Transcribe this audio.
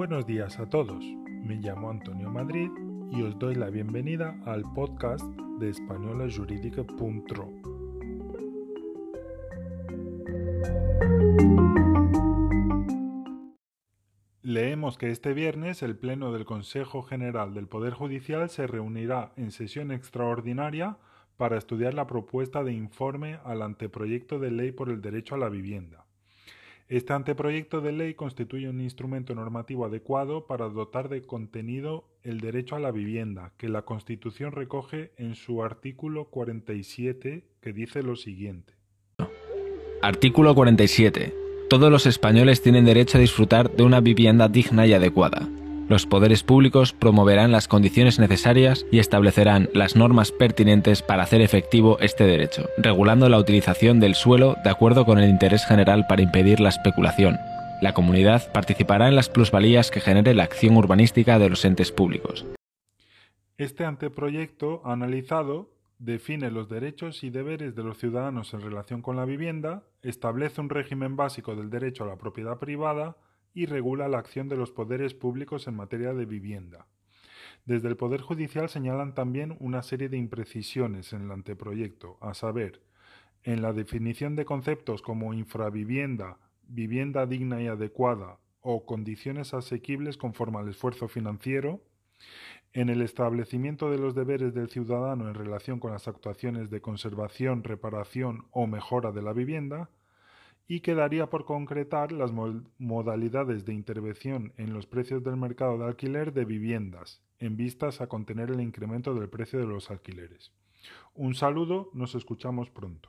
Buenos días a todos, me llamo Antonio Madrid y os doy la bienvenida al podcast de españolajurídica.ro. Leemos que este viernes el Pleno del Consejo General del Poder Judicial se reunirá en sesión extraordinaria para estudiar la propuesta de informe al anteproyecto de ley por el derecho a la vivienda. Este anteproyecto de ley constituye un instrumento normativo adecuado para dotar de contenido el derecho a la vivienda, que la Constitución recoge en su artículo 47, que dice lo siguiente. Artículo 47. Todos los españoles tienen derecho a disfrutar de una vivienda digna y adecuada. Los poderes públicos promoverán las condiciones necesarias y establecerán las normas pertinentes para hacer efectivo este derecho, regulando la utilización del suelo de acuerdo con el interés general para impedir la especulación. La comunidad participará en las plusvalías que genere la acción urbanística de los entes públicos. Este anteproyecto analizado define los derechos y deberes de los ciudadanos en relación con la vivienda, establece un régimen básico del derecho a la propiedad privada, y regula la acción de los poderes públicos en materia de vivienda. Desde el Poder Judicial señalan también una serie de imprecisiones en el anteproyecto, a saber, en la definición de conceptos como infravivienda, vivienda digna y adecuada o condiciones asequibles conforme al esfuerzo financiero, en el establecimiento de los deberes del ciudadano en relación con las actuaciones de conservación, reparación o mejora de la vivienda, y quedaría por concretar las modalidades de intervención en los precios del mercado de alquiler de viviendas, en vistas a contener el incremento del precio de los alquileres. Un saludo, nos escuchamos pronto.